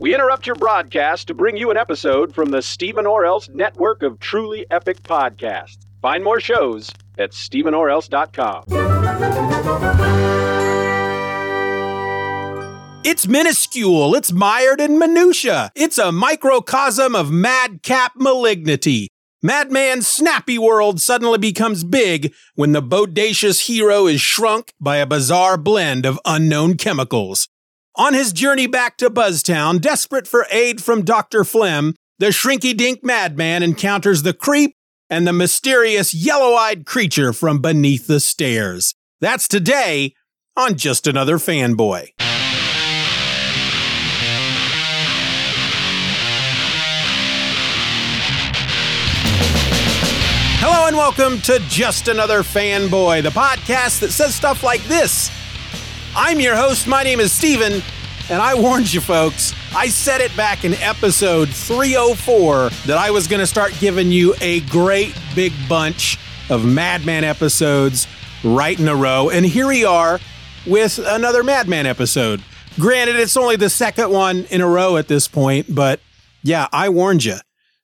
We interrupt your broadcast to bring you an episode from the Steeven Orr Else network of truly epic podcasts. Find more shows at SteevenOrrElse.com. It's minuscule, it's mired in minutia. It's a microcosm of madcap malignity. Madman's snappy world suddenly becomes big when the bodacious hero is shrunk by a bizarre blend of unknown chemicals. On his journey back to Buzztown, desperate for aid from Dr. Flem, the shrinky dink madman encounters the creep and the mysterious yellow eyed creature from beneath the stairs. That's today on Just Another Fanboy. Hello and welcome to Just Another Fanboy, the podcast that says stuff like this. I'm your host. My name is Steeven, and I warned you folks. I said it back in episode 304 that I was going to start giving you a great big bunch of Madman episodes right in a row. And here we are with another Madman episode. Granted, it's only the second one in a row at this point, but yeah, I warned you.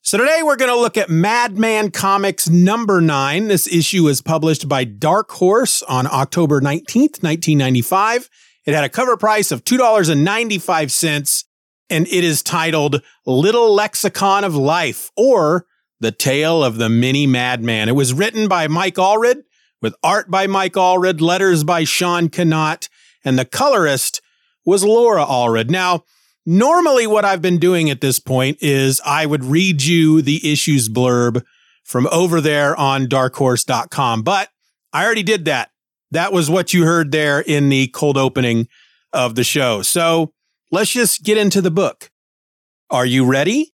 So today we're going to look at Madman Comics number nine. This issue is published by Dark Horse on October 19th, 1995. It had a cover price of $2.95 and it is titled Little Lexicon of Life or The Tale of the Mini Madman. It was written by Mike Allred with art by Mike Allred, letters by Sean Konot, and the colorist was Laura Allred. Now, Normally, what I've been doing at this point is I would read you the issues blurb from over there on darkhorse.com, but I already did that. That was what you heard there in the cold opening of the show. So let's just get into the book. Are you ready?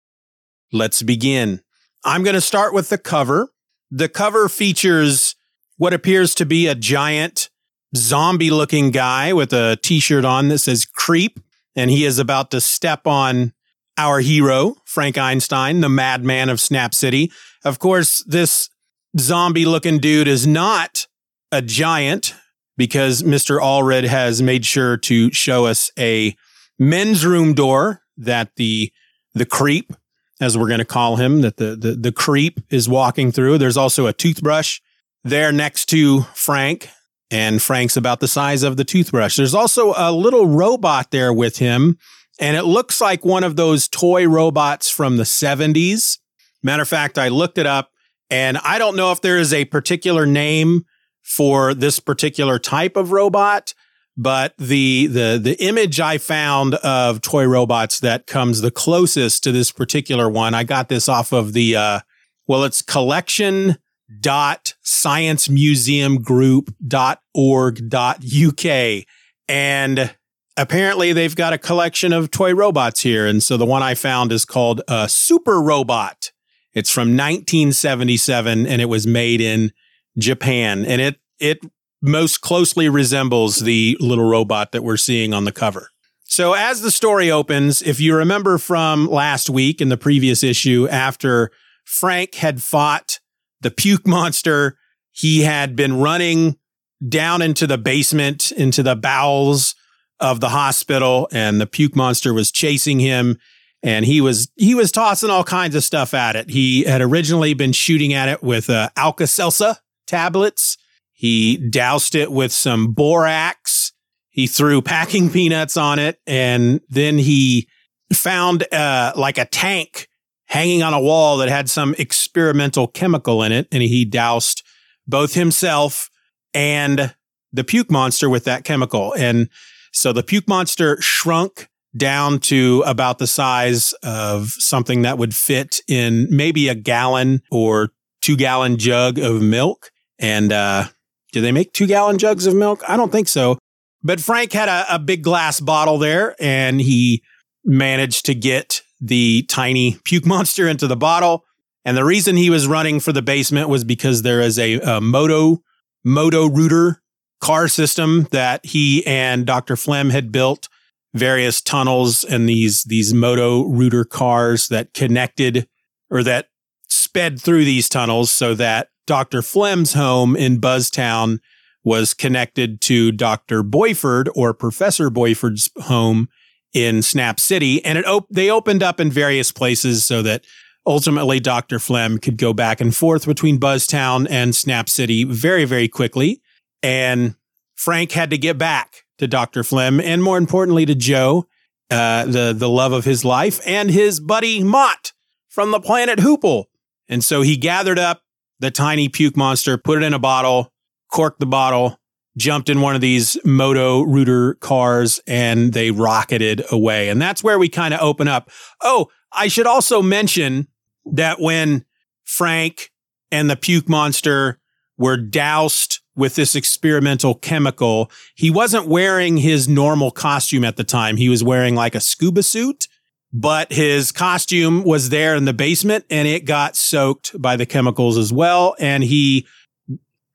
Let's begin. I'm going to start with the cover. The cover features what appears to be a giant zombie looking guy with a t shirt on that says creep and he is about to step on our hero, Frank Einstein, the madman of Snap City. Of course, this zombie looking dude is not a giant because Mr. Allred has made sure to show us a men's room door that the the creep, as we're going to call him, that the, the the creep is walking through. There's also a toothbrush there next to Frank and Frank's about the size of the toothbrush. There's also a little robot there with him, and it looks like one of those toy robots from the 70s. Matter of fact, I looked it up, and I don't know if there is a particular name for this particular type of robot, but the the the image I found of toy robots that comes the closest to this particular one, I got this off of the uh, well, it's collection dot sciencemuseumgroup.org.uk. And apparently they've got a collection of toy robots here. And so the one I found is called a Super Robot. It's from 1977 and it was made in Japan. And it, it most closely resembles the little robot that we're seeing on the cover. So as the story opens, if you remember from last week in the previous issue, after Frank had fought the puke monster. He had been running down into the basement, into the bowels of the hospital, and the puke monster was chasing him. And he was he was tossing all kinds of stuff at it. He had originally been shooting at it with uh, Alka-Seltzer tablets. He doused it with some borax. He threw packing peanuts on it, and then he found uh, like a tank hanging on a wall that had some experimental chemical in it. And he doused both himself and the puke monster with that chemical. And so the puke monster shrunk down to about the size of something that would fit in maybe a gallon or two gallon jug of milk. And, uh, do they make two gallon jugs of milk? I don't think so. But Frank had a, a big glass bottle there and he managed to get the tiny puke monster into the bottle. And the reason he was running for the basement was because there is a, a Moto Moto Rooter car system that he and Dr. Flem had built various tunnels and these these Moto Rooter cars that connected or that sped through these tunnels so that Dr. Flem's home in Buzztown was connected to Dr. Boiffard or Professor Boiffard's home in Snap City. And it op- they opened up in various places so that ultimately Dr. Flem could go back and forth between Buzztown and Snap City very, very quickly. And Frank had to get back to Dr. Flem and more importantly to Joe, uh, the, the love of his life and his buddy Mott from the planet Hoople. And so he gathered up the tiny puke monster, put it in a bottle, corked the bottle, jumped in one of these Moto Rooter cars and they rocketed away. And that's where we kind of open up. Oh, I should also mention that when Frank and the puke monster were doused with this experimental chemical, he wasn't wearing his normal costume at the time. He was wearing like a scuba suit, but his costume was there in the basement and it got soaked by the chemicals as well. And he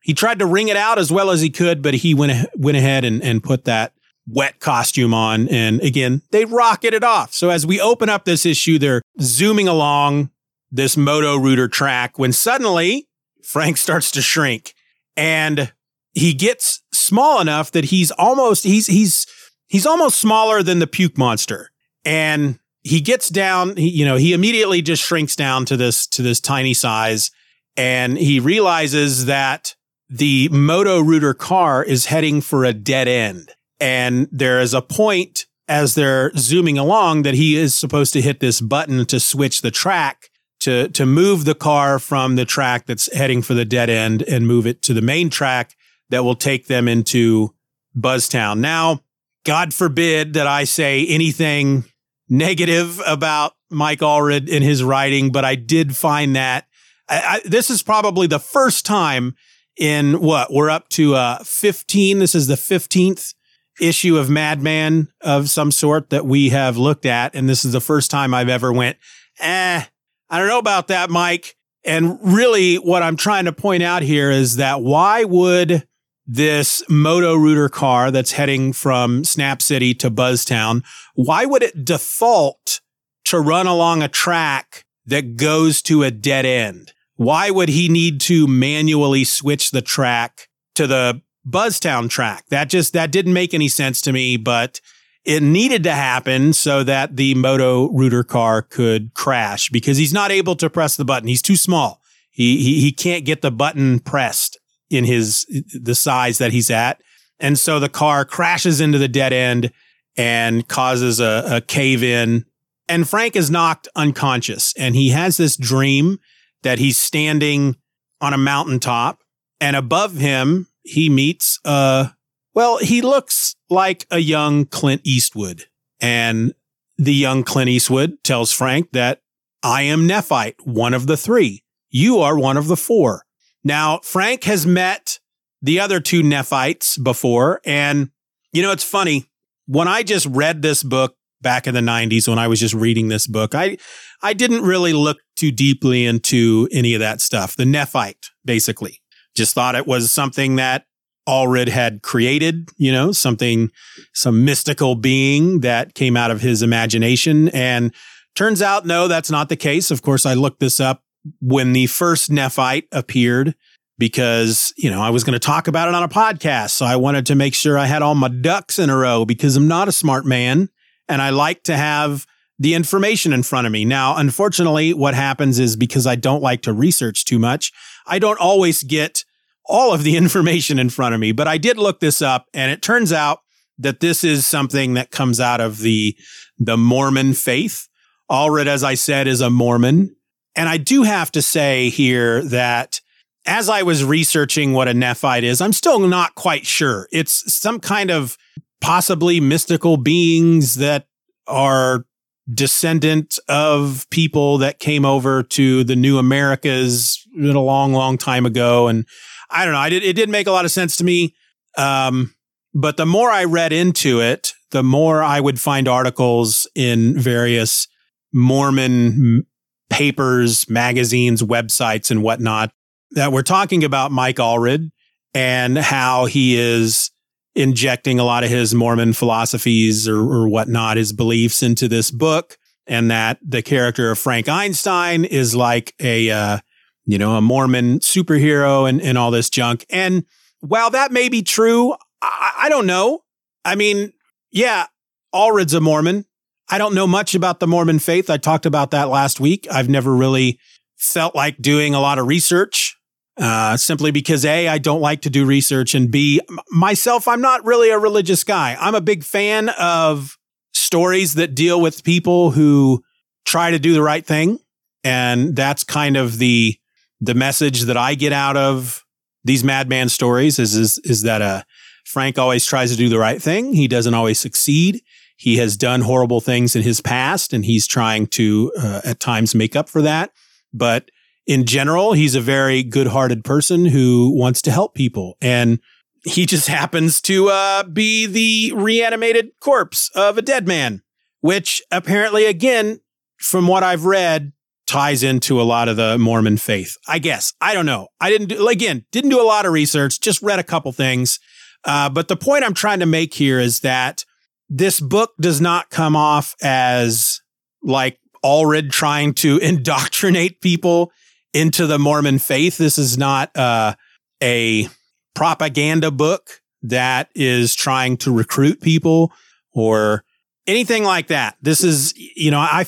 he tried to wring it out as well as he could, but he went went ahead and, and put that wet costume on. And again, they rocketed off. So as we open up this issue, they're zooming along this Moto Rooter track when suddenly Frank starts to shrink and he gets small enough that he's almost he's he's he's almost smaller than the puke monster. And he gets down, he, you know, he immediately just shrinks down to this to this tiny size and he realizes that the Moto Rooter car is heading for a dead end. And there is a point as they're zooming along that he is supposed to hit this button to switch the track to, to move the car from the track that's heading for the dead end and move it to the main track that will take them into Buzztown. Now, God forbid that I say anything negative about Mike Allred in his writing, but I did find that I, I, this is probably the first time in what? We're up to uh 15 this is the 15th issue of madman of some sort that we have looked at and this is the first time i've ever went eh i don't know about that mike. And really what i'm trying to point out here is that why would this moto rooter car that's heading from snap city to buzztown why would it default to run along a track that goes to a dead end why would he need to manually switch the track to the Buzztown track? That just, that didn't make any sense to me, but it needed to happen so that the Moto Rooter car could crash because he's not able to press the button. He's too small. He, he, he can't get the button pressed in his, the size that he's at. And so the car crashes into the dead end and causes a, a cave in. And Frank is knocked unconscious and he has this dream that he's standing on a mountaintop and above him, he meets, uh, well, he looks like a young Clint Eastwood. And the young Clint Eastwood tells Frank that I am Nephite, one of the three. You are one of the four. Now, Frank has met the other two Nephites before. And, you know, it's funny. When I just read this book back in the 90s when I was just reading this book. I I didn't really look too deeply into any of that stuff. The Nephite, basically. Just thought it was something that Allred had created, you know, something, some mystical being that came out of his imagination. And turns out, no, that's not the case. Of course, I looked this up when the first Nephite appeared because, you know, I was going to talk about it on a podcast. So I wanted to make sure I had all my ducks in a row because I'm not a smart man and I like to have the information in front of me. Now, unfortunately, what happens is because I don't like to research too much, I don't always get all of the information in front of me, but I did look this up and it turns out that this is something that comes out of the, the Mormon faith. Allred, as I said, is a Mormon. And I do have to say here that as I was researching what a Nephite is, I'm still not quite sure. It's some kind of possibly mystical beings that are descendant of people that came over to the new Americas a long, long time ago. And I don't know. I did, it didn't make a lot of sense to me. Um, but the more I read into it, the more I would find articles in various Mormon papers, magazines, websites, and whatnot that were talking about Mike Allred and how he is injecting a lot of his Mormon philosophies or, or whatnot, his beliefs into this book, and that the character of Frank Einstein is like a, uh, you know, a Mormon superhero and, and all this junk. And while that may be true, I, I don't know. I mean, yeah, Allred's a Mormon. I don't know much about the Mormon faith. I talked about that last week. I've never really felt like doing a lot of research, uh, simply because A, I don't like to do research, and B, myself, I'm not really a religious guy. I'm a big fan of stories that deal with people who try to do the right thing. And that's kind of the, the message that I get out of these madman stories is, is, is that, uh, Frank always tries to do the right thing. He doesn't always succeed. He has done horrible things in his past and he's trying to, uh, at times make up for that. But in general, he's a very good hearted person who wants to help people. And he just happens to, uh, be the reanimated corpse of a dead man, which apparently, again, from what I've read, ties into a lot of the Mormon faith. I guess. I don't know. I didn't do, again, didn't do a lot of research, just read a couple things. Uh, but the point I'm trying to make here is that this book does not come off as like Allred trying to indoctrinate people into the Mormon faith. This is not uh, a propaganda book that is trying to recruit people or anything like that. This is, you know, I,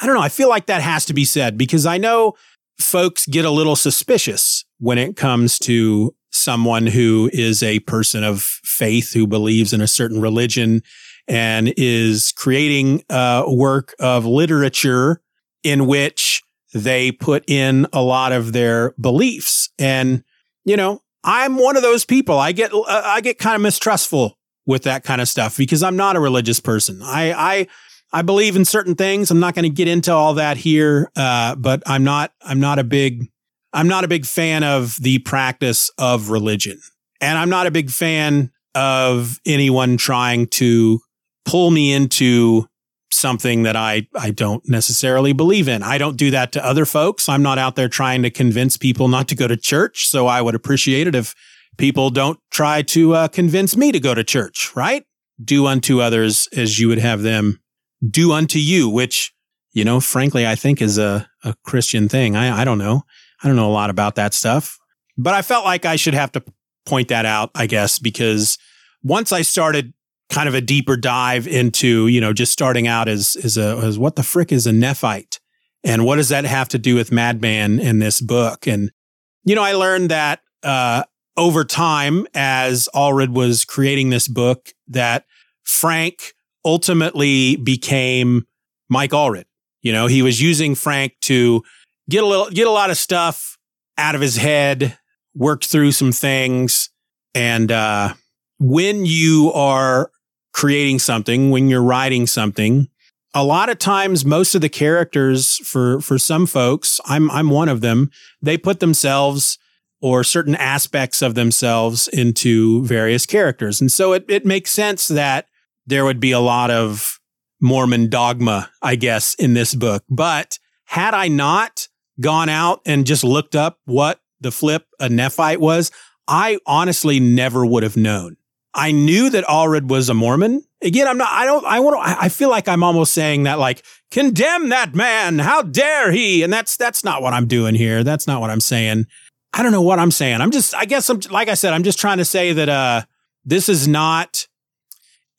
I don't know. I feel like that has to be said because I know folks get a little suspicious when it comes to someone who is a person of faith who believes in a certain religion and is creating a work of literature in which they put in a lot of their beliefs. And, you know, I'm one of those people. I get, uh, I get kind of mistrustful with that kind of stuff because I'm not a religious person. I, I, I believe in certain things. I'm not going to get into all that here, uh, but I'm not. I'm not a big. I'm not a big fan of the practice of religion, and I'm not a big fan of anyone trying to pull me into something that I I don't necessarily believe in. I don't do that to other folks. I'm not out there trying to convince people not to go to church. So I would appreciate it if people don't try to uh, convince me to go to church. Right? Do unto others as you would have them do unto you, which, you know, frankly, I think is a, a Christian thing. I, I don't know. I don't know a lot about that stuff, but I felt like I should have to point that out, I guess, because once I started kind of a deeper dive into, you know, just starting out as, as a, as what the frick is a Nephite? And what does that have to do with Madman in this book? And, you know, I learned that, uh, over time as Allred was creating this book that Frank ultimately became Mike Allred. You know, he was using Frank to get a little, get a lot of stuff out of his head, worked through some things. And, uh, when you are creating something, when you're writing something, a lot of times most of the characters for, for some folks, I'm, I'm one of them, they put themselves or certain aspects of themselves into various characters. And so it, it makes sense that there would be a lot of Mormon dogma, I guess, in this book. But had I not gone out and just looked up what the flip a Nephite was, I honestly never would have known. I knew that Allred was a Mormon. Again, I'm not, I don't, I want to, I feel like I'm almost saying that like, condemn that man. How dare he? And that's, that's not what I'm doing here. That's not what I'm saying. I don't know what I'm saying. I'm just, I guess I'm, like I said, I'm just trying to say that, uh, this is not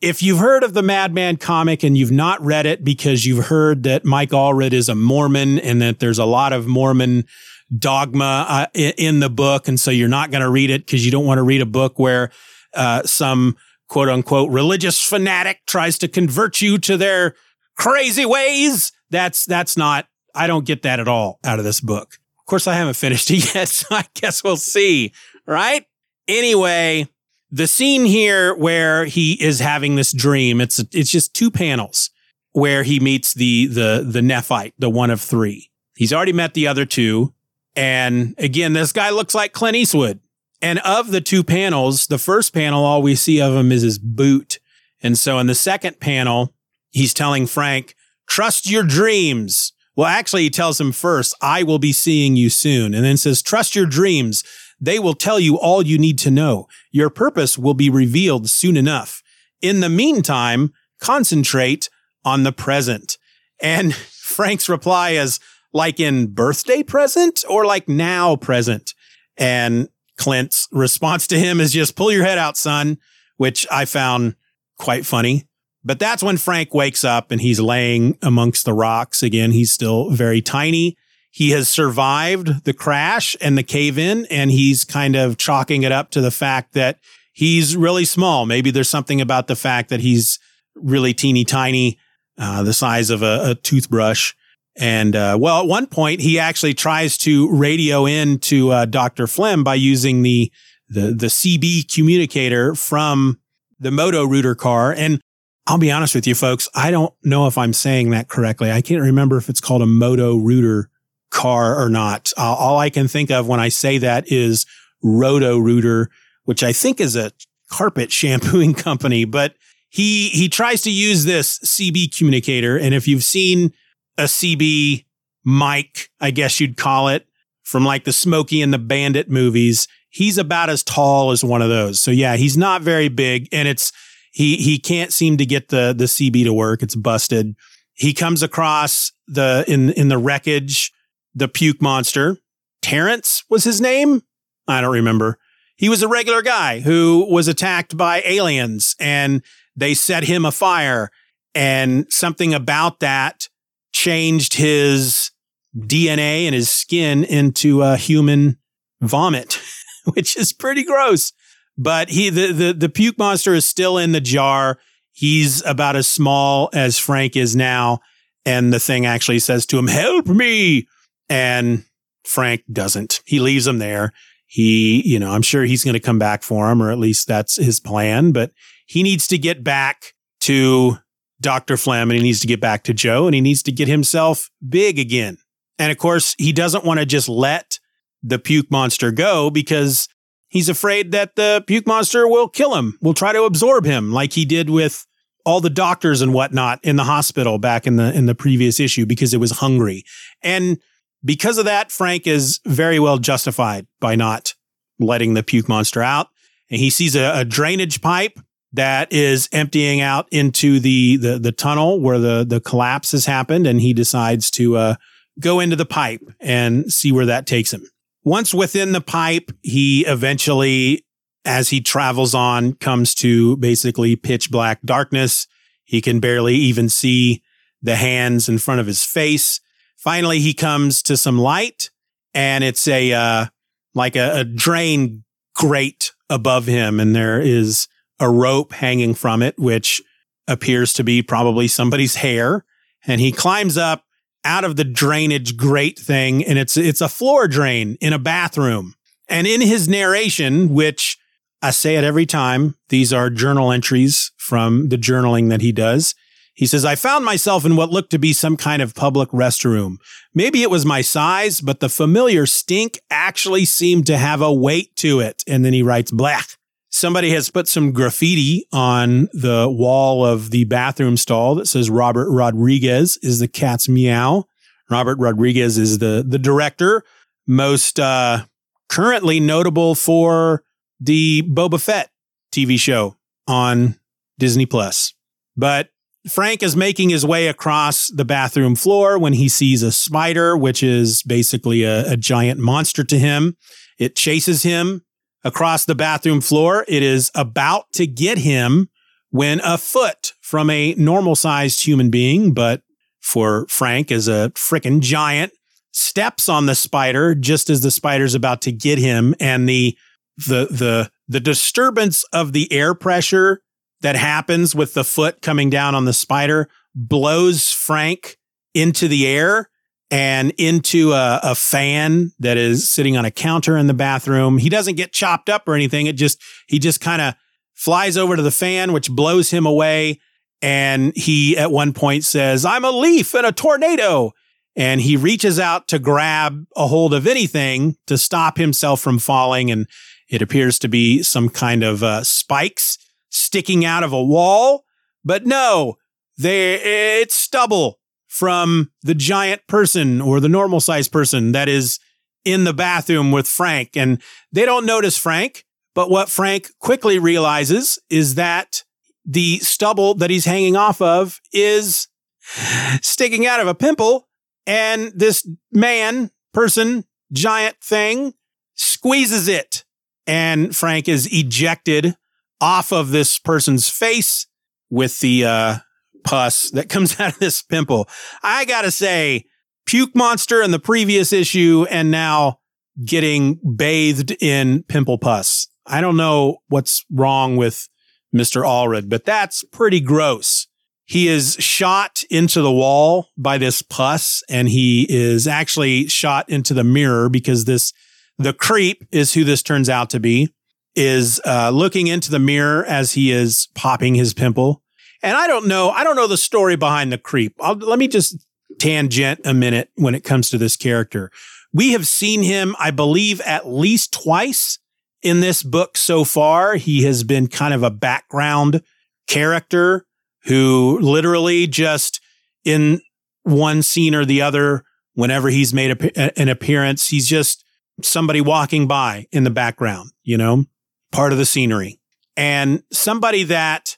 if you've heard of the Madman comic and you've not read it because you've heard that Mike Allred is a Mormon and that there's a lot of Mormon dogma uh, in, the book, and so you're not going to read it because you don't want to read a book where uh, some quote unquote religious fanatic tries to convert you to their crazy ways. That's that's not. I don't get that at all out of this book. Of course, I haven't finished it yet, so I guess we'll see. Right? Anyway, the scene here where he is having this dream, it's, it's just two panels where he meets the, the, the Nephite, the one of three. He's already met the other two. And again, this guy looks like Clint Eastwood. And of the two panels, the first panel, all we see of him is his boot. And so in the second panel, he's telling Frank, trust your dreams. Well, actually, he tells him first, I will be seeing you soon. And then says, trust your dreams. They will tell you all you need to know. Your purpose will be revealed soon enough. In the meantime, concentrate on the present. And Frank's reply is like in birthday present or like now present. And Clint's response to him is just pull your head out, son, which I found quite funny. But that's when Frank wakes up and he's laying amongst the rocks. Again, he's still very tiny. He has survived the crash and the cave in, and he's kind of chalking it up to the fact that he's really small. Maybe there's something about the fact that he's really teeny tiny, uh, the size of a, a toothbrush. And uh, well, at one point, he actually tries to radio in to uh, Dr. Flem by using the, the, the CB communicator from the Moto Router car. And I'll be honest with you, folks. I don't know if I'm saying that correctly. I can't remember if it's called a Moto Router car or not. Uh, all I can think of when I say that is Roto Rooter, which I think is a carpet shampooing company, but he, he tries to use this CB communicator. And if you've seen a CB mic, I guess you'd call it from like the Smokey and the Bandit movies, he's about as tall as one of those. So yeah, he's not very big and it's, he he can't seem to get the the CB to work. It's busted. He comes across the in in the wreckage the puke monster. Terrence was his name. I don't remember. He was a regular guy who was attacked by aliens and they set him afire. And something about that changed his DNA and his skin into a human vomit, which is pretty gross. But he, the, the, the puke monster is still in the jar. He's about as small as Frank is now. And the thing actually says to him, help me. And Frank doesn't. He leaves him there. He, you know, I'm sure he's going to come back for him, or at least that's his plan, but he needs to get back to Dr. Flem and he needs to get back to Joe and he needs to get himself big again. And of course, he doesn't want to just let the puke monster go because He's afraid that the puke monster will kill him, will try to absorb him like he did with all the doctors and whatnot in the hospital back in the in the previous issue because it was hungry. And because of that, Frank is very well justified by not letting the puke monster out. And he sees a, a drainage pipe that is emptying out into the, the, the tunnel where the, the collapse has happened. And he decides to, uh, go into the pipe and see where that takes him. Once within the pipe, he eventually, as he travels on, comes to basically pitch black darkness. He can barely even see the hands in front of his face. Finally, he comes to some light and it's a, uh, like a, a drain grate above him. And there is a rope hanging from it, which appears to be probably somebody's hair. And he climbs up out of the drainage grate thing and it's it's a floor drain in a bathroom. And in his narration, which I say it every time, these are journal entries from the journaling that he does. He says, I found myself in what looked to be some kind of public restroom. Maybe it was my size, but the familiar stink actually seemed to have a weight to it. And then he writes, black. Somebody has put some graffiti on the wall of the bathroom stall that says Robert Rodriguez is the cat's meow. Robert Rodriguez is the, the director, most uh, currently notable for the Boba Fett TV show on Disney Plus. But Frank is making his way across the bathroom floor when he sees a spider, which is basically a, a giant monster to him. It chases him across the bathroom floor. It is about to get him when a foot from a normal sized human being, but for Frank is a freaking giant, steps on the spider just as the spider's about to get him. And the, the, the, the disturbance of the air pressure that happens with the foot coming down on the spider blows Frank into the air and into a, a, fan that is sitting on a counter in the bathroom. He doesn't get chopped up or anything. It just, he just kind of flies over to the fan, which blows him away. And he at one point says, I'm a leaf in a tornado. And he reaches out to grab a hold of anything to stop himself from falling. And it appears to be some kind of uh, spikes sticking out of a wall. But no, they, it's stubble from the giant person or the normal sized person that is in the bathroom with Frank. And they don't notice Frank. But what Frank quickly realizes is that the stubble that he's hanging off of is sticking out of a pimple. And this man, person, giant thing squeezes it. And Frank is ejected off of this person's face with the uh, pus that comes out of this pimple. I gotta say, puke monster in the previous issue and now getting bathed in pimple pus. I don't know what's wrong with Mr. Allred, but that's pretty gross. He is shot into the wall by this pus and he is actually shot into the mirror because this, the creep is who this turns out to be, is uh, looking into the mirror as he is popping his pimple. And I don't know, I don't know the story behind the creep. I'll, let me just tangent a minute when it comes to this character. We have seen him, I believe, at least twice in this book so far. He has been kind of a background character who literally just in one scene or the other, whenever he's made a, an appearance, he's just somebody walking by in the background, you know, part of the scenery. And somebody that,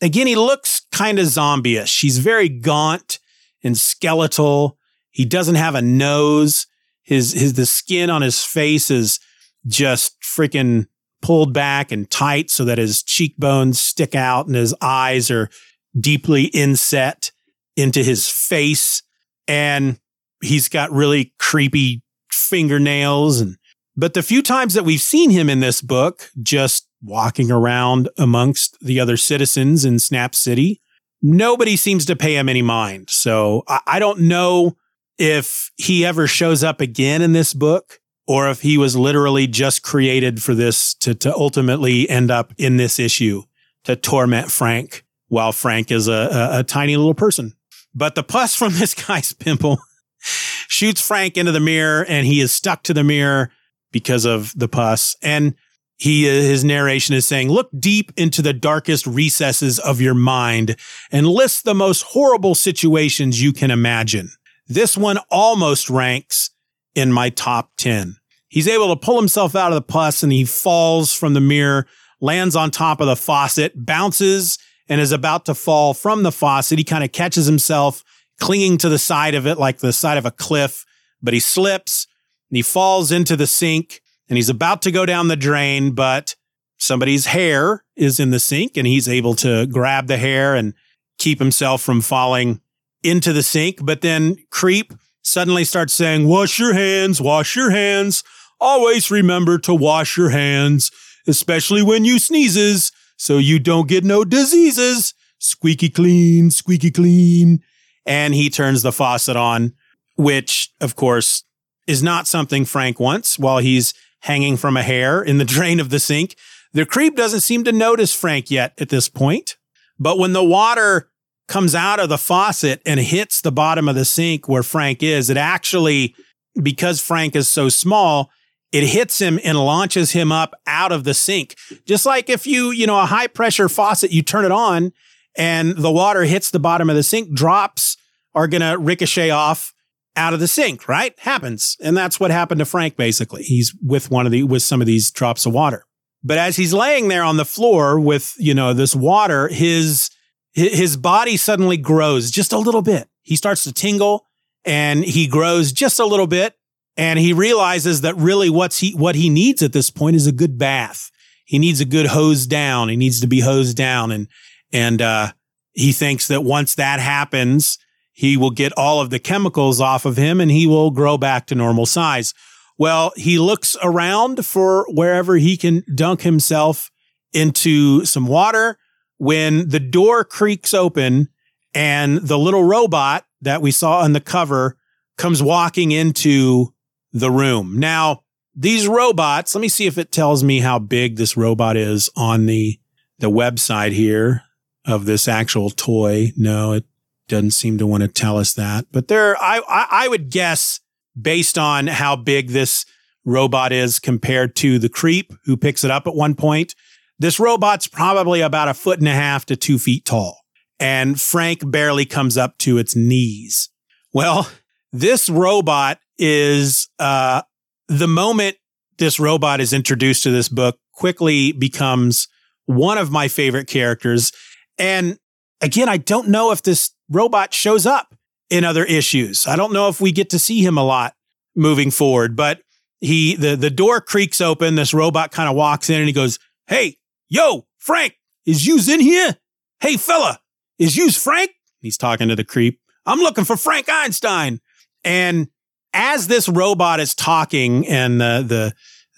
again, he looks kind of zombie-ish. He's very gaunt and skeletal. He doesn't have a nose. His, his, the skin on his face is just freaking pulled back and tight so that his cheekbones stick out and his eyes are deeply inset into his face. And he's got really creepy fingernails. And, but the few times that we've seen him in this book, just walking around amongst the other citizens in Snap City, nobody seems to pay him any mind. So I, I don't know if he ever shows up again in this book or if he was literally just created for this to, to ultimately end up in this issue to torment Frank while Frank is a, a, a tiny little person. But the pus from this guy's pimple shoots Frank into the mirror and he is stuck to the mirror because of the pus. And he, uh, his narration is saying, look deep into the darkest recesses of your mind and list the most horrible situations you can imagine. This one almost ranks in my top 10. He's able to pull himself out of the pus and he falls from the mirror, lands on top of the faucet, bounces and is about to fall from the faucet. He kind of catches himself clinging to the side of it like the side of a cliff, but he slips and he falls into the sink and he's about to go down the drain, but somebody's hair is in the sink and he's able to grab the hair and keep himself from falling into the sink. But then Creep suddenly starts saying, wash your hands, wash your hands. Always remember to wash your hands, especially when you sneezes, so you don't get no diseases. Squeaky clean, squeaky clean. And he turns the faucet on, which of course is not something Frank wants while he's hanging from a hair in the drain of the sink. The creep doesn't seem to notice Frank yet at this point. But when the water comes out of the faucet and hits the bottom of the sink where Frank is, it actually, because Frank is so small, it hits him and launches him up out of the sink. Just like if you, you know, a high pressure faucet, you turn it on and the water hits the bottom of the sink, drops are going to ricochet off out of the sink, right? Happens. And that's what happened to Frank basically. He's with one of the, with some of these drops of water. But as he's laying there on the floor with, you know, this water, his, his body suddenly grows just a little bit. He starts to tingle and he grows just a little bit and he realizes that really what's he, what he needs at this point is a good bath. He needs a good hose down. He needs to be hosed down. And, and, uh, he thinks that once that happens, he will get all of the chemicals off of him and he will grow back to normal size. Well, he looks around for wherever he can dunk himself into some water when the door creaks open and the little robot that we saw on the cover comes walking into the room. Now, these robots, let me see if it tells me how big this robot is on the, the website here of this actual toy. No, it doesn't seem to want to tell us that, but there, I, I, I would guess based on how big this robot is compared to the creep who picks it up at one point. This robot's probably about a foot and a half to two feet tall. And Frank barely comes up to its knees. Well, this robot is uh, the moment this robot is introduced to this book quickly becomes one of my favorite characters. And again, I don't know if this robot shows up in other issues. I don't know if we get to see him a lot moving forward, but he, the, the door creaks open. This robot kind of walks in and he goes, Hey, yo, Frank, is yous in here? Hey, fella, is you's Frank? He's talking to the creep. I'm looking for Frank Einstein. And as this robot is talking and the,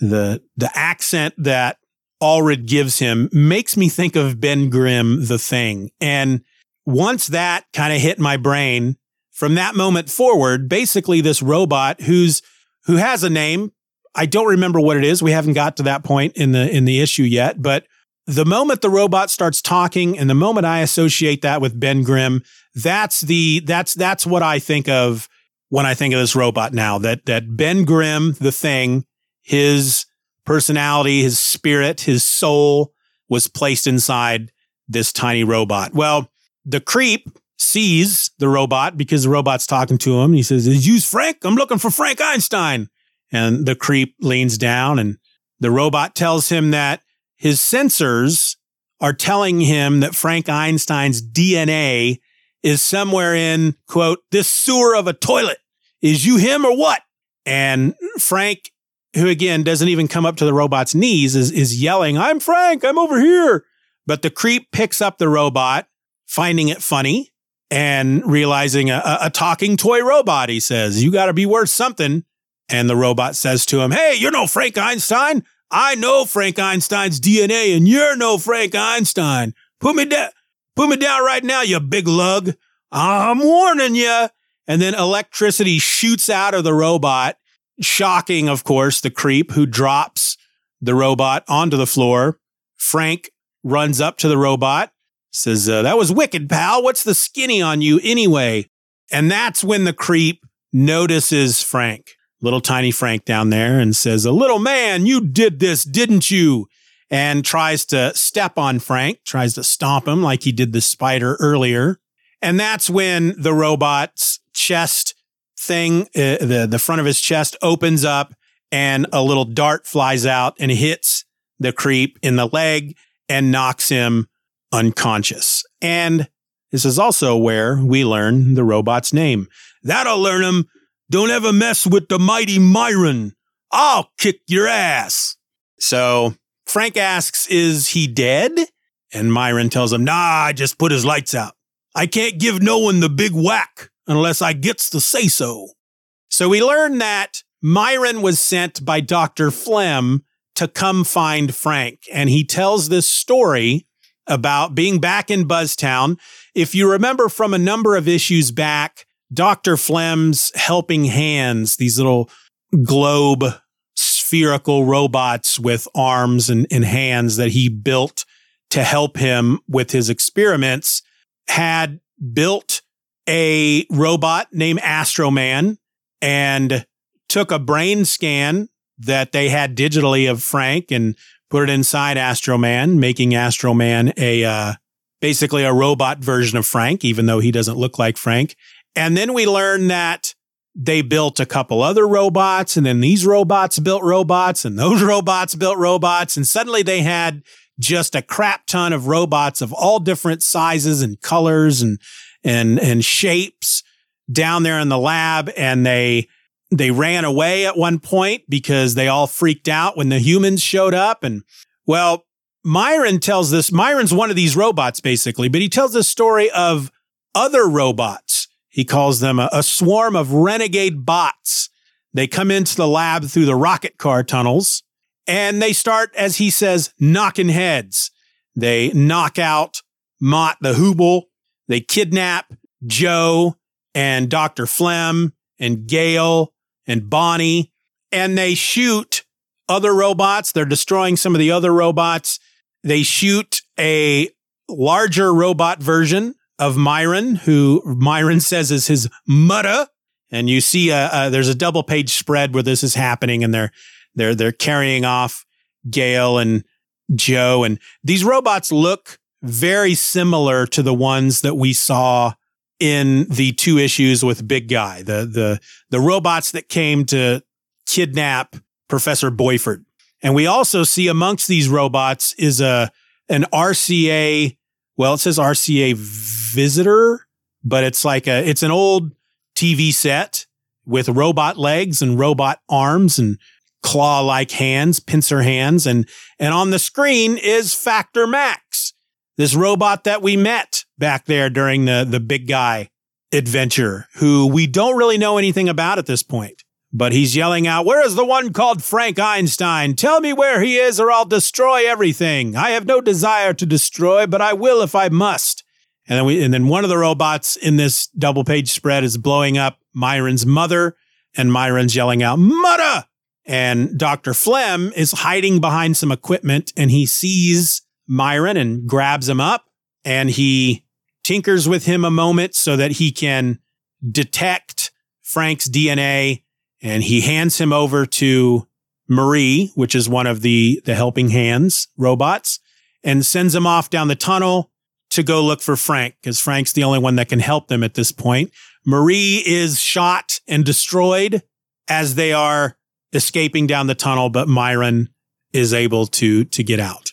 the, the, the accent that Allred gives him makes me think of Ben Grimm, the thing. And once that kind of hit my brain from that moment forward, basically this robot who's, who has a name. I don't remember what it is. We haven't got to that point in the, in the issue yet, but the moment the robot starts talking and the moment I associate that with Ben Grimm, that's the, that's, that's what I think of when I think of this robot now that, that Ben Grimm, the thing, his personality, his spirit, his soul was placed inside this tiny robot. Well, the creep sees the robot because the robot's talking to him. he says, is you Frank? I'm looking for Frank Einstein. And the creep leans down and the robot tells him that his sensors are telling him that Frank Einstein's DNA is somewhere in, quote, this sewer of a toilet. Is you him or what? And Frank, who again doesn't even come up to the robot's knees, is, is yelling, I'm Frank, I'm over here. But the creep picks up the robot, finding it funny and realizing a, a, talking toy robot. He says, You got to be worth something. And the robot says to him, Hey, you're no Frank Einstein. I know Frank Einstein's DNA and you're no Frank Einstein. Put me down, put me down right now, you big lug. I'm warning you. And then electricity shoots out of the robot, shocking, of course, the creep who drops the robot onto the floor. Frank runs up to the robot, says, uh, that was wicked, pal. What's the skinny on you anyway? And that's when the creep notices Frank little tiny Frank down there and says, a little man, you did this, didn't you? And tries to step on Frank, tries to stomp him like he did the spider earlier. And that's when the robot's chest thing, uh, the, the front of his chest opens up and a little dart flies out and hits the creep in the leg and knocks him unconscious. And this is also where we learn the robot's name. That'll learn him don't ever mess with the mighty Myron. I'll kick your ass. So Frank asks, is he dead? And Myron tells him, nah, I just put his lights out. I can't give no one the big whack unless I gets to say so. So we learn that Myron was sent by Dr. Flem to come find Frank. And he tells this story about being back in Buzztown. If you remember from a number of issues back, Dr. Flem's helping hands, these little globe spherical robots with arms and, and hands that he built to help him with his experiments, had built a robot named Astroman and took a brain scan that they had digitally of Frank and put it inside Astroman, making Astroman a uh, basically a robot version of Frank, even though he doesn't look like Frank. And then we learn that they built a couple other robots and then these robots built robots and those robots built robots. And suddenly they had just a crap ton of robots of all different sizes and colors and, and, and shapes down there in the lab. And they, they ran away at one point because they all freaked out when the humans showed up. And well, Myron tells this, Myron's one of these robots basically, but he tells this story of other robots he calls them a, a swarm of renegade bots. They come into the lab through the rocket car tunnels and they start, as he says, knocking heads. They knock out Mott the Hoople. They kidnap Joe and Dr. Flem and Gail and Bonnie and they shoot other robots. They're destroying some of the other robots. They shoot a larger robot version of Myron, who Myron says is his mother. And you see, a, a, there's a double page spread where this is happening, and they're they're they're carrying off Gail and Joe, and these robots look very similar to the ones that we saw in the two issues with Big Guy, the the the robots that came to kidnap Professor Boiffard. And we also see amongst these robots is a an RCA well, it says RCA Visitor, but it's like a, it's an old TV set with robot legs and robot arms and claw like hands, pincer hands. And, and on the screen is Factor Max. This robot that we met back there during the, the big guy adventure, who we don't really know anything about at this point. But he's yelling out, Where is the one called Frank Einstein? Tell me where he is, or I'll destroy everything. I have no desire to destroy, but I will if I must. And then we, and then one of the robots in this double page spread is blowing up Myron's mother, and Myron's yelling out, Mother! And Dr. Flem is hiding behind some equipment and he sees Myron and grabs him up and he tinkers with him a moment so that he can detect Frank's DNA and he hands him over to Marie, which is one of the, the helping hands robots and sends him off down the tunnel to go look for Frank because Frank's the only one that can help them at this point. Marie is shot and destroyed as they are escaping down the tunnel, but Myron is able to, to get out.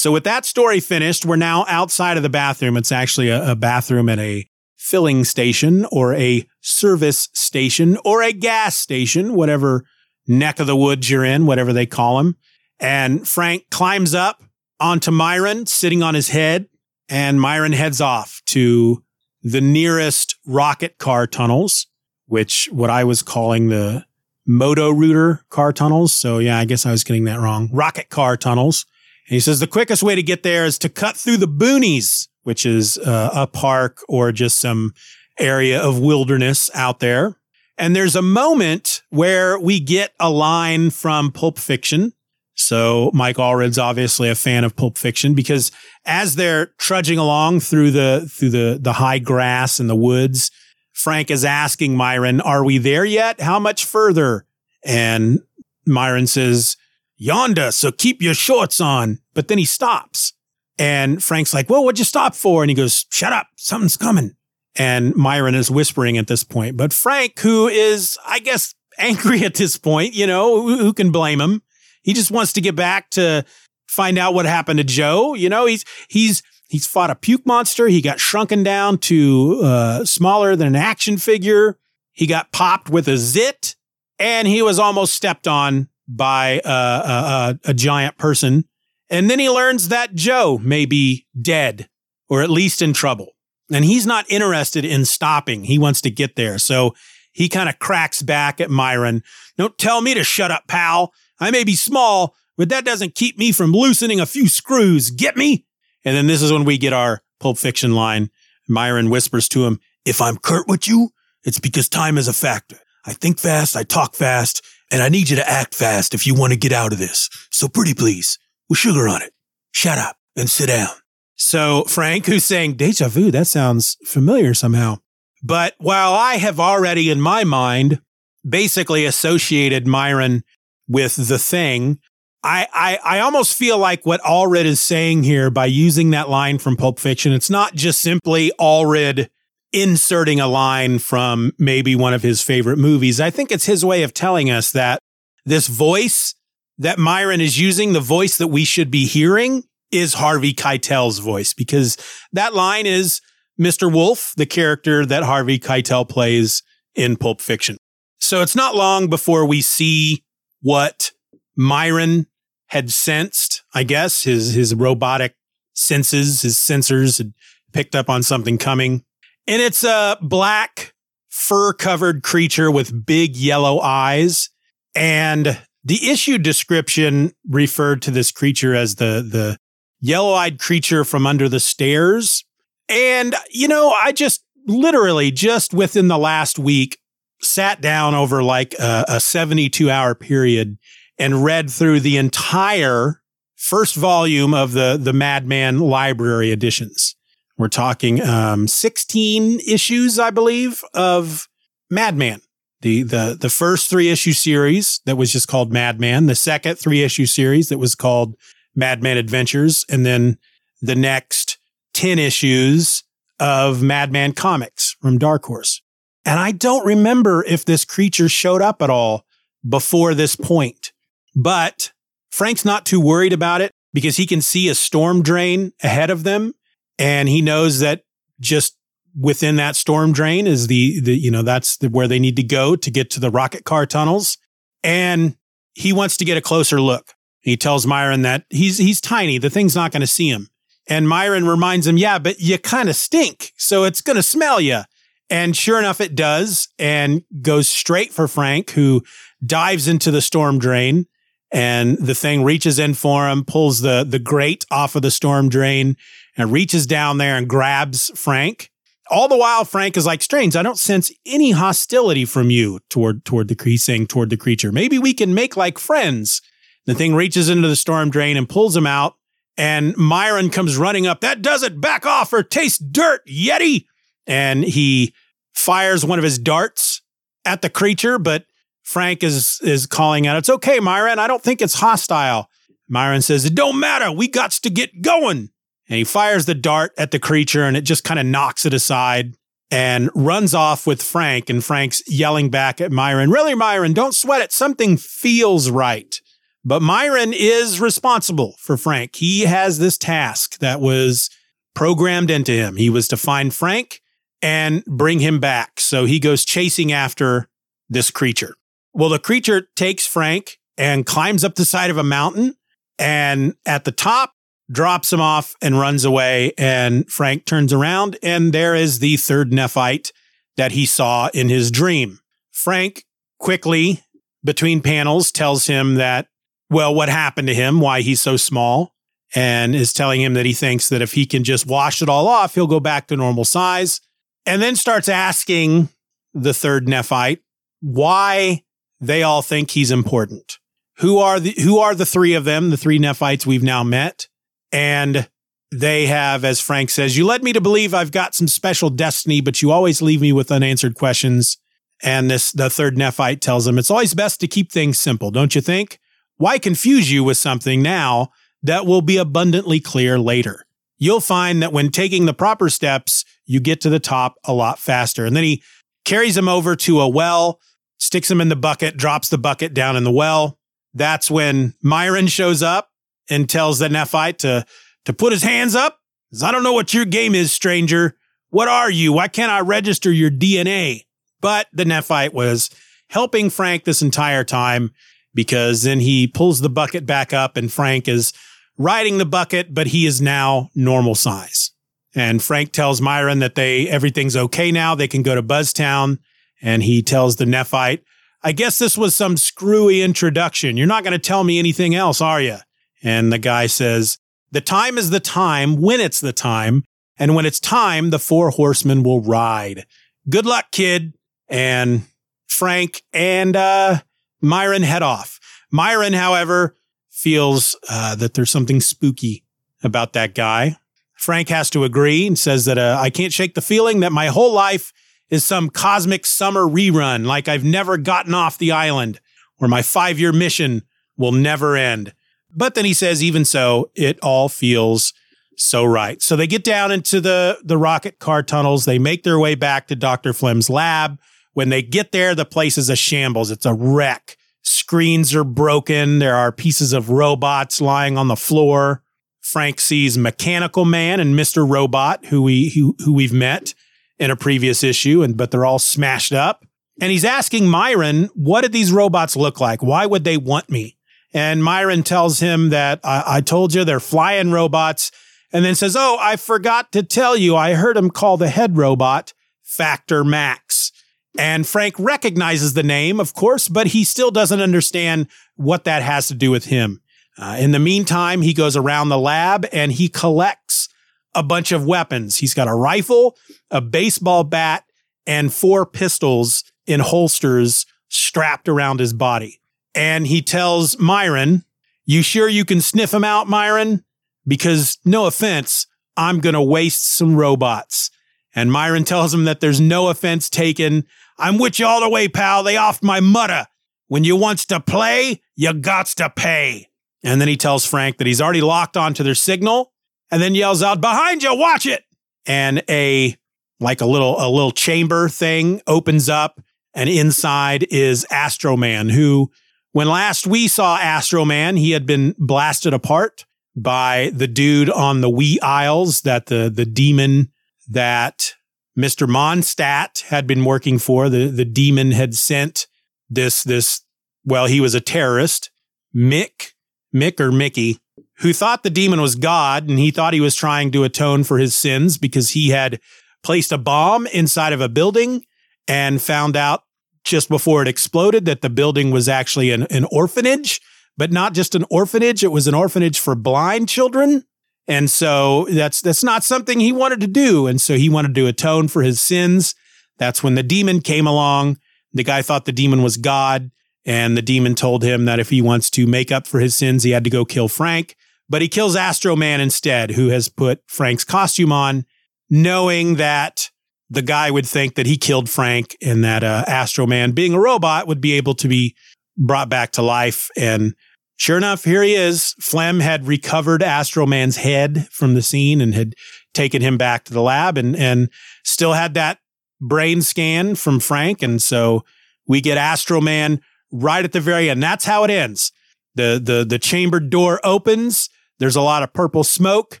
So with that story finished, we're now outside of the bathroom. It's actually a, a bathroom at a filling station or a service station or a gas station, whatever neck of the woods you're in, whatever they call them. And Frank climbs up onto Myron, sitting on his head, and Myron heads off to the nearest rocket car tunnels, which what I was calling the Moto Router car tunnels. So yeah, I guess I was getting that wrong. Rocket car tunnels. And he says the quickest way to get there is to cut through the boonies, which is uh, a park or just some area of wilderness out there. And there's a moment where we get a line from Pulp Fiction. So Mike Allred's obviously a fan of Pulp Fiction because as they're trudging along through the through the the high grass and the woods, Frank is asking Myron, Are we there yet? How much further? And Myron says, Yonda, so keep your shorts on. But then he stops. And Frank's like, Well, what'd you stop for? And he goes, Shut up. Something's coming. And Myron is whispering at this point. But Frank, who is, I guess, angry at this point, you know, who, who can blame him? He just wants to get back to find out what happened to Joe. You know, he's, he's, He's fought a puke monster. He got shrunken down to uh, smaller than an action figure. He got popped with a zit, and he was almost stepped on by a, a, a giant person. And then he learns that Joe may be dead or at least in trouble. And he's not interested in stopping. He wants to get there. So he kind of cracks back at Myron. Don't tell me to shut up, pal. I may be small, but that doesn't keep me from loosening a few screws. Get me? And then this is when we get our Pulp Fiction line. Myron whispers to him, If I'm curt with you, it's because time is a factor. I think fast, I talk fast, and I need you to act fast if you want to get out of this. So pretty please, with sugar on it. Shut up and sit down. So Frank, who's saying deja vu, that sounds familiar somehow. But while I have already in my mind basically associated Myron with the thing, I, I, I almost feel like what Allred is saying here by using that line from Pulp Fiction, it's not just simply Allred inserting a line from maybe one of his favorite movies. I think it's his way of telling us that this voice that Myron is using, the voice that we should be hearing is Harvey Keitel's voice because that line is Mr. Wolf, the character that Harvey Keitel plays in Pulp Fiction. So it's not long before we see what Myron had sensed, I guess, his, his robotic senses, his sensors had picked up on something coming. And it's a black fur covered creature with big yellow eyes. And the issue description referred to this creature as the, the yellow eyed creature from under the stairs. And, you know, I just literally just within the last week sat down over like a, a 72 hour period and read through the entire first volume of the, the Madman library editions. We're talking um, 16 issues, I believe, of Madman. The, the, the first three issue series that was just called Madman, the second three issue series that was called Madman Adventures, and then the next 10 issues of Madman Comics from Dark Horse. And I don't remember if this creature showed up at all before this point. But Frank's not too worried about it because he can see a storm drain ahead of them. And he knows that just within that storm drain is the, the you know, that's the, where they need to go to get to the rocket car tunnels. And he wants to get a closer look. He tells Myron that he's, he's tiny. The thing's not going to see him. And Myron reminds him, yeah, but you kind of stink. So it's going to smell you. And sure enough, it does and goes straight for Frank, who dives into the storm drain. And the thing reaches in for him, pulls the, the grate off of the storm drain and reaches down there and grabs Frank. All the while, Frank is like, Strange, I don't sense any hostility from you toward, toward the creature, saying toward the creature. Maybe we can make like friends. The thing reaches into the storm drain and pulls him out. And Myron comes running up. That does it. Back off or taste dirt, Yeti. And he fires one of his darts at the creature, but Frank is is calling out, It's okay, Myron. I don't think it's hostile. Myron says, It don't matter. We got to get going. And he fires the dart at the creature and it just kind of knocks it aside and runs off with Frank. And Frank's yelling back at Myron, Really, Myron, don't sweat it. Something feels right. But Myron is responsible for Frank. He has this task that was programmed into him. He was to find Frank and bring him back. So he goes chasing after this creature. Well, the creature takes Frank and climbs up the side of a mountain and at the top drops him off and runs away. And Frank turns around and there is the third Nephite that he saw in his dream. Frank quickly between panels tells him that, well, what happened to him, why he's so small, and is telling him that he thinks that if he can just wash it all off, he'll go back to normal size. And then starts asking the third Nephite why they all think he's important. Who are the who are the three of them, the three Nephites we've now met? And they have, as Frank says, you led me to believe I've got some special destiny, but you always leave me with unanswered questions. And this, the third Nephite tells him, it's always best to keep things simple, don't you think? Why confuse you with something now that will be abundantly clear later? You'll find that when taking the proper steps, you get to the top a lot faster. And then he carries him over to a well, sticks him in the bucket, drops the bucket down in the well. That's when Myron shows up and tells the Nephite to, to put his hands up. I don't know what your game is, stranger. What are you? Why can't I register your DNA? But the Nephite was helping Frank this entire time because then he pulls the bucket back up and Frank is riding the bucket, but he is now normal size. And Frank tells Myron that they, everything's okay now. They can go to Buzztown. And he tells the Nephite, I guess this was some screwy introduction. You're not going to tell me anything else, are you? And the guy says, The time is the time when it's the time. And when it's time, the four horsemen will ride. Good luck, kid. And Frank and uh, Myron head off. Myron, however, feels uh, that there's something spooky about that guy. Frank has to agree and says that uh, I can't shake the feeling that my whole life is some cosmic summer rerun, like I've never gotten off the island, where my five year mission will never end. But then he says, even so, it all feels so right. So they get down into the, the rocket car tunnels. They make their way back to Dr. Flem's lab. When they get there, the place is a shambles. It's a wreck. Screens are broken. There are pieces of robots lying on the floor. Frank sees Mechanical Man and Mr. Robot, who we who, who we've met in a previous issue, and but they're all smashed up. And he's asking Myron, what did these robots look like? Why would they want me? And Myron tells him that I, I told you they're flying robots and then says, Oh, I forgot to tell you. I heard him call the head robot Factor Max. And Frank recognizes the name, of course, but he still doesn't understand what that has to do with him. Uh, in the meantime, he goes around the lab and he collects a bunch of weapons. He's got a rifle, a baseball bat, and four pistols in holsters strapped around his body and he tells Myron, You sure you can sniff him out, Myron? Because no offense, I'm going to waste some robots. And Myron tells him that there's no offense taken. I'm with you all the way, pal. They off my mutter. When you wants to play, you gots to pay. And then he tells Frank that he's already locked onto their signal and then yells out, behind you, watch it. And a, like a little, a little chamber thing opens up and inside is Astroman, who when last we saw Astro Man, he had been blasted apart by the dude on the Wee Isles that the, the demon that Mr. Monstadt had been working for. The, the demon had sent this, this, well, he was a terrorist, Mick, Mick or Mickey, who thought the demon was God and he thought he was trying to atone for his sins because he had placed a bomb inside of a building and found out just before it exploded that the building was actually an, an orphanage, but not just an orphanage. It was an orphanage for blind children. And so that's that's not something he wanted to do. And so he wanted to atone for his sins. That's when the demon came along. The guy thought the demon was God. And the demon told him that if he wants to make up for his sins, he had to go kill Frank. But he kills Astro Man instead, who has put Frank's costume on, knowing that the guy would think that he killed Frank and that uh, Astro Man, being a robot, would be able to be brought back to life. And sure enough, here he is. Flem had recovered Astro Man's head from the scene and had taken him back to the lab and, and still had that brain scan from Frank. And so we get Astro Man right at the very end. That's how it ends. The, the, the chamber door opens. There's a lot of purple smoke.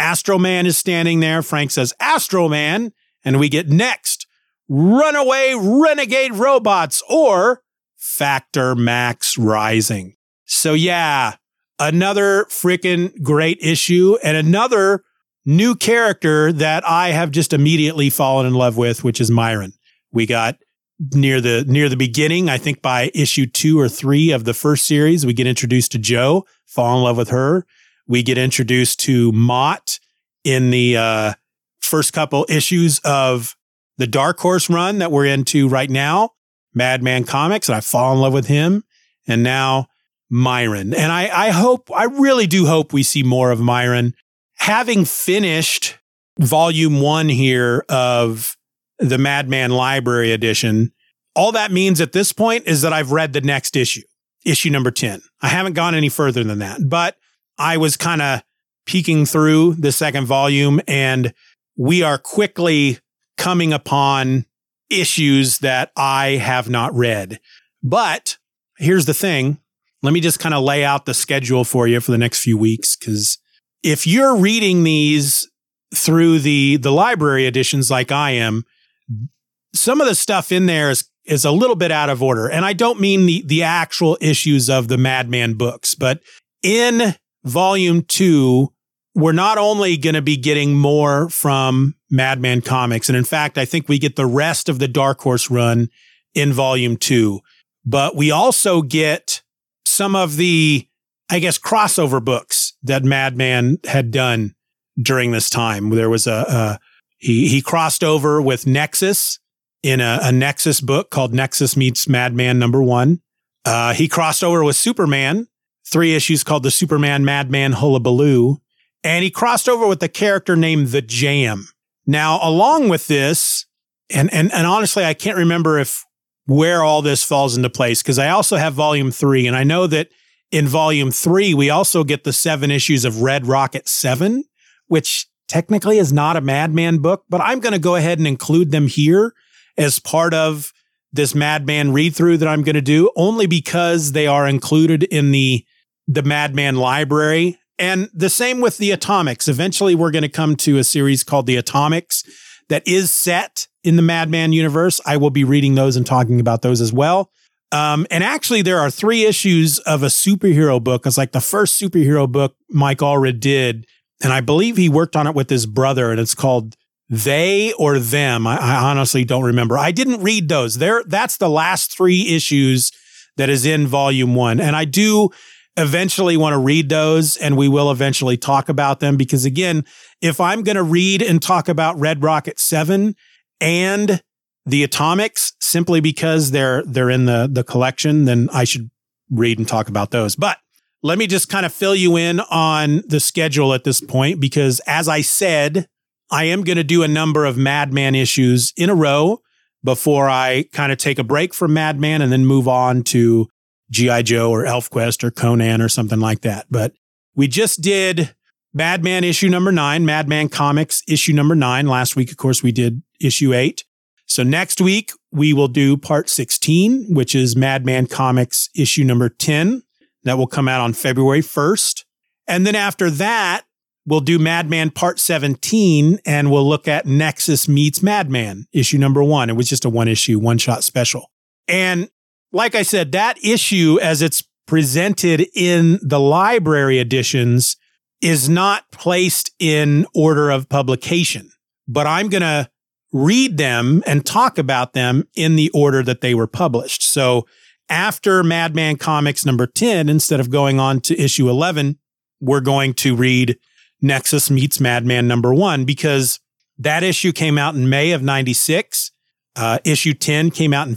Astro Man is standing there. Frank says, Astro Man. And we get next Runaway Renegade Robots or Factor Max Rising. So, yeah, another freaking great issue and another new character that I have just immediately fallen in love with, which is Myron. We got near the near the beginning, I think by issue two or three of the first series, we get introduced to Joe, fall in love with her. We get introduced to Mott in the uh, first couple issues of the Dark Horse run that we're into right now, Madman Comics, and I fall in love with him. And now Myron. And I, I hope, I really do hope we see more of Myron. Having finished volume one here of the Madman Library edition, all that means at this point is that I've read the next issue, issue number 10. I haven't gone any further than that, but I was kind of peeking through the second volume and we are quickly coming upon issues that I have not read. But here's the thing. Let me just kind of lay out the schedule for you for the next few weeks. Cause if you're reading these through the, the library editions like I am, some of the stuff in there is, is a little bit out of order. And I don't mean the, the actual issues of the Madman books, but in volume two, we're not only going to be getting more from Madman Comics, and in fact, I think we get the rest of the Dark Horse run in volume two, but we also get some of the, I guess, crossover books that Madman had done during this time. There was a, a he, he crossed over with Nexus in a, a, Nexus book called Nexus Meets Madman number one. Uh, he crossed over with Superman, three issues called the Superman Madman Hullabaloo and he crossed over with a character named the Jam. Now, along with this, and and and honestly, I can't remember if where all this falls into place because I also have volume three, and I know that in volume three we also get the seven issues of Red Rocket Seven, which technically is not a Madman book, but I'm going to go ahead and include them here as part of this Madman read through that I'm going to do, only because they are included in the the Madman library and the same with the Atomics. Eventually, we're going to come to a series called the Atomics that is set in the Madman universe. I will be reading those and talking about those as well. Um, and actually, there are three issues of a superhero book. It's like the first superhero book Mike Allred did. And I believe he worked on it with his brother, and it's called They or Them. I, I honestly don't remember. I didn't read those. There, that's the last three issues that is in volume one. And I do eventually want to read those and we will eventually talk about them because again, if I'm going to read and talk about Red Rocket 7 and the Atomics simply because they're they're in the the collection, then I should read and talk about those. But let me just kind of fill you in on the schedule at this point because as I said, I am going to do a number of Madman issues in a row before I kind of take a break from Madman and then move on to G.I. Joe or ElfQuest or Conan or something like that. But we just did Madman issue number nine, Madman Comics issue number nine. Last week, of course, we did issue eight. So next week, we will do part 16, which is Madman Comics issue number 10. That will come out on February 1st. And then after that, we'll do Madman part 17 and we'll look at Nexus meets Madman issue number one. It was just a one issue, one shot special. And like I said, that issue as it's presented in the library editions is not placed in order of publication, but I'm going to read them and talk about them in the order that they were published. So after Madman Comics number 10, instead of going on to issue 11, we're going to read Nexus Meets Madman number one because that issue came out in May of 96. Uh, issue 10 came out in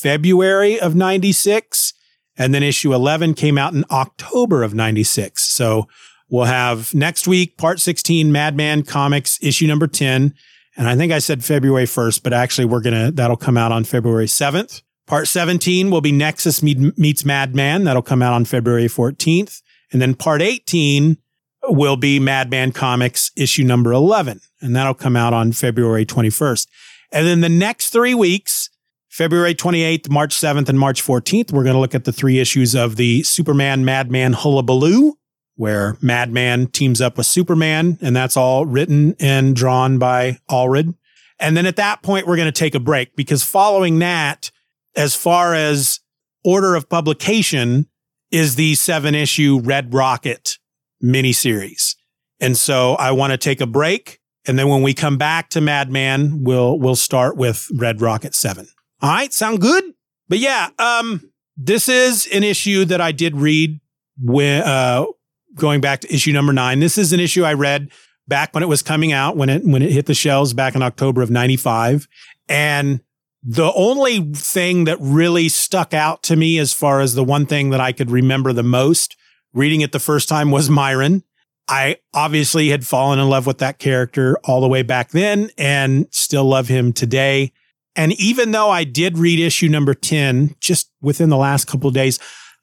February of 96. And then issue 11 came out in October of 96. So we'll have next week, part 16, Madman Comics, issue number 10. And I think I said February 1st, but actually we're going to, that'll come out on February 7th. Part 17 will be Nexus Meets Madman. That'll come out on February 14th. And then part 18 will be Madman Comics issue number 11. And that'll come out on February 21st. And then the next three weeks, February 28th, March 7th, and March 14th, we're going to look at the three issues of the Superman Madman Hullabaloo, where Madman teams up with Superman, and that's all written and drawn by Allred. And then at that point, we're going to take a break because following that, as far as order of publication, is the seven issue Red Rocket miniseries. And so I want to take a break. And then when we come back to Madman, we'll, we'll start with Red Rocket 7. All right, sound good? But yeah, um, this is an issue that I did read when uh, going back to issue number nine. This is an issue I read back when it was coming out, when it when it hit the shelves back in October of '95, and the only thing that really stuck out to me, as far as the one thing that I could remember the most reading it the first time, was Myron. I obviously had fallen in love with that character all the way back then, and still love him today. And even though I did read issue number 10 just within the last couple of days,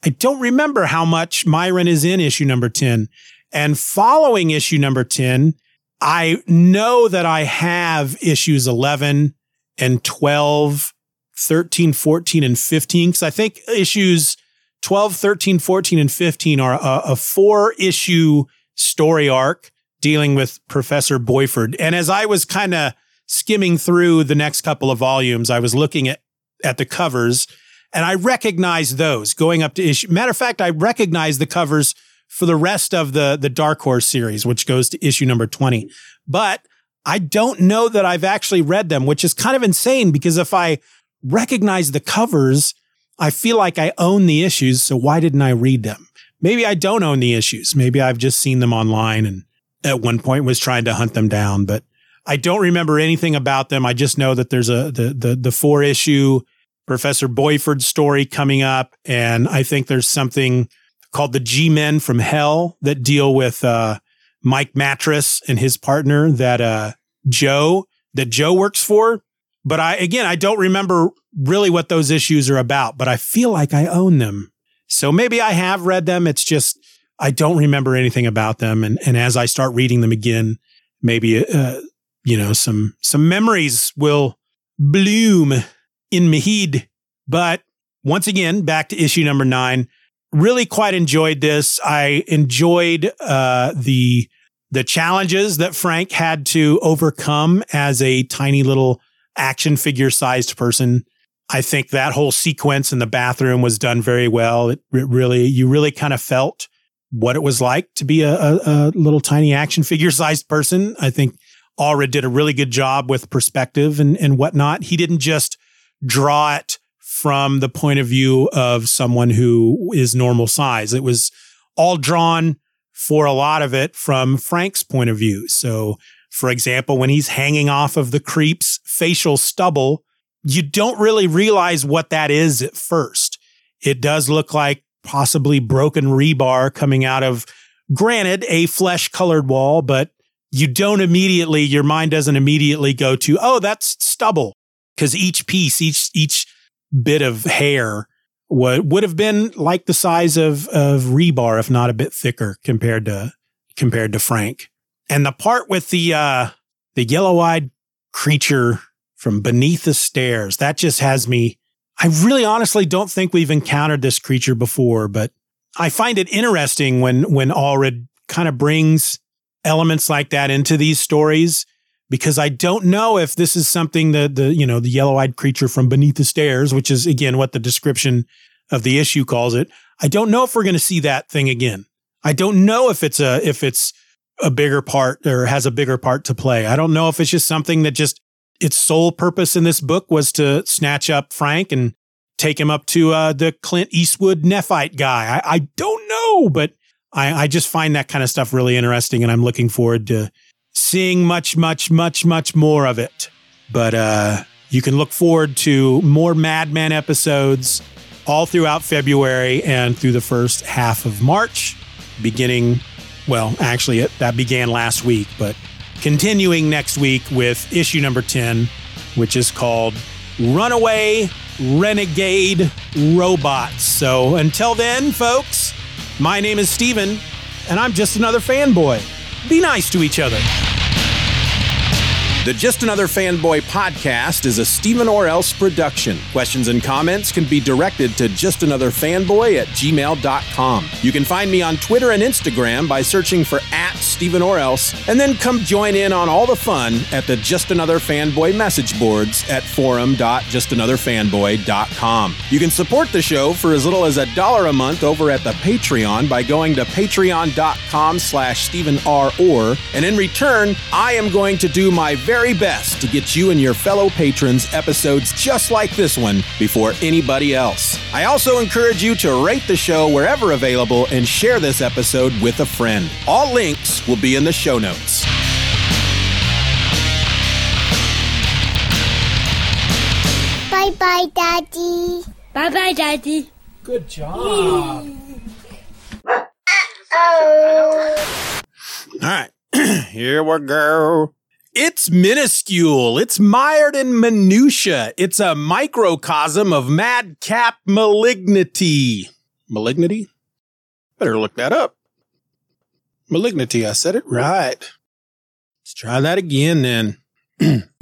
I don't remember how much Myron is in issue number 10. And following issue number 10, I know that I have issues 11 and 12, 13, 14, and 15. Cause I think issues 12, 13, 14, and 15 are a, a four issue story arc dealing with Professor Boiffard. And as I was kind of skimming through the next couple of volumes, I was looking at, at the covers and I recognized those going up to issue. Matter of fact, I recognized the covers for the rest of the, the Dark Horse series, which goes to issue number 20. But I don't know that I've actually read them, which is kind of insane because if I recognize the covers, I feel like I own the issues. So why didn't I read them? Maybe I don't own the issues. Maybe I've just seen them online and at one point was trying to hunt them down, but I don't remember anything about them. I just know that there's a the the the four issue Professor Boiffard story coming up, and I think there's something called the G Men from Hell that deal with uh, Mike Mattress and his partner that uh, Joe that Joe works for. But I again I don't remember really what those issues are about, but I feel like I own them. So maybe I have read them. It's just I don't remember anything about them, and and as I start reading them again, maybe uh, you know, some, some memories will bloom in Mahid. But once again, back to issue number nine. Really quite enjoyed this. I enjoyed, uh, the, the challenges that Frank had to overcome as a tiny little action figure sized person. I think that whole sequence in the bathroom was done very well. It, it really, you really kind of felt what it was like to be a, a, a little tiny action figure sized person. I think Allred did a really good job with perspective and, and whatnot. He didn't just draw it from the point of view of someone who is normal size. It was all drawn for a lot of it from Frank's point of view. So, for example, when he's hanging off of the creep's facial stubble, you don't really realize what that is at first. It does look like possibly broken rebar coming out of, granted, a flesh colored wall, but you don't immediately, your mind doesn't immediately go to, oh, that's stubble. Cause each piece, each, each bit of hair would, would have been like the size of, of rebar, if not a bit thicker compared to, compared to Frank. And the part with the, uh, the yellow eyed creature from beneath the stairs, that just has me. I really honestly don't think we've encountered this creature before, but I find it interesting when, when Allred kind of brings elements like that into these stories because I don't know if this is something that the, you know, the yellow eyed creature from beneath the stairs, which is again what the description of the issue calls it. I don't know if we're going to see that thing again. I don't know if it's a if it's a bigger part or has a bigger part to play. I don't know if it's just something that just its sole purpose in this book was to snatch up Frank and take him up to uh, the Clint Eastwood Nephite guy. I, I don't know, but I, I just find that kind of stuff really interesting, and I'm looking forward to seeing much, much, much, much more of it. But uh, you can look forward to more Madman episodes all throughout February and through the first half of March, beginning, well, actually, it, that began last week, but continuing next week with issue number 10, which is called Runaway Renegade Robots. So until then, folks, my name is Steeven, and I'm just another fanboy. Be nice to each other. The Just Another Fanboy podcast is a Steeven Orr Else production. Questions and comments can be directed to justanotherfanboy at gmail.com. You can find me on Twitter and Instagram by searching for at Steeven Orr Else, and then come join in on all the fun at the Just Another Fanboy message boards at forum.justanotherfanboy.com. You can support the show for as little as a dollar a month over at the Patreon by going to patreon.com slash Steeven R. Orr, and in return, I am going to do my very very best to get you and your fellow patrons episodes just like this one before anybody else. I also encourage you to rate the show wherever available and share this episode with a friend. All links will be in the show notes. Bye bye, Daddy. Bye bye, Daddy. Good job. Oh. All right, here we go. It's minuscule. It's mired in minutia. It's a microcosm of madcap malignity. Malignity? Better look that up. Malignity. I said it right. Let's try that again then.